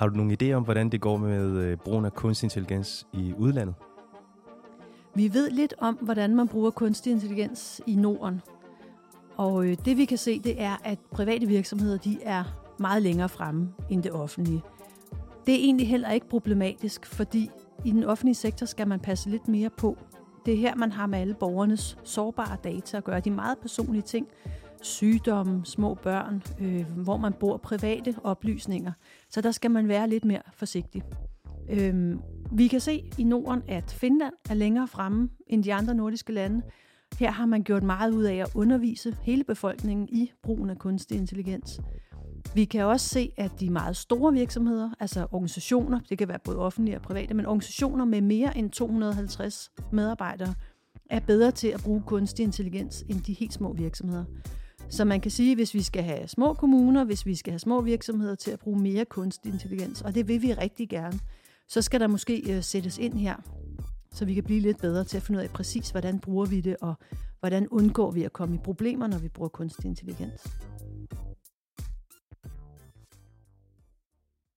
Har du nogle idéer om, hvordan det går med øh, brugen af kunstig intelligens i udlandet? Vi ved lidt om, hvordan man bruger kunstig intelligens i Norden. Og øh, det vi kan se, det er, at private virksomheder de er meget længere fremme end det offentlige. Det er egentlig heller ikke problematisk, fordi i den offentlige sektor skal man passe lidt mere på. Det er her, man har med alle borgernes sårbare data at gøre. De meget personlige ting, sygdomme, små børn, øh, hvor man bor, private oplysninger. Så der skal man være lidt mere forsigtig. Øh, vi kan se i Norden, at Finland er længere fremme end de andre nordiske lande. Her har man gjort meget ud af at undervise hele befolkningen i brugen af kunstig intelligens. Vi kan også se, at de meget store virksomheder, altså organisationer, det kan være både offentlige og private, men organisationer med mere end 250 medarbejdere, er bedre til at bruge kunstig intelligens end de helt små virksomheder. Så man kan sige, hvis vi skal have små kommuner, hvis vi skal have små virksomheder til at bruge mere kunstig intelligens, og det vil vi rigtig gerne, så skal der måske øh, sættes ind her, så vi kan blive lidt bedre til at finde ud af præcis, hvordan bruger vi det, og hvordan undgår vi at komme i problemer, når vi bruger kunstig intelligens.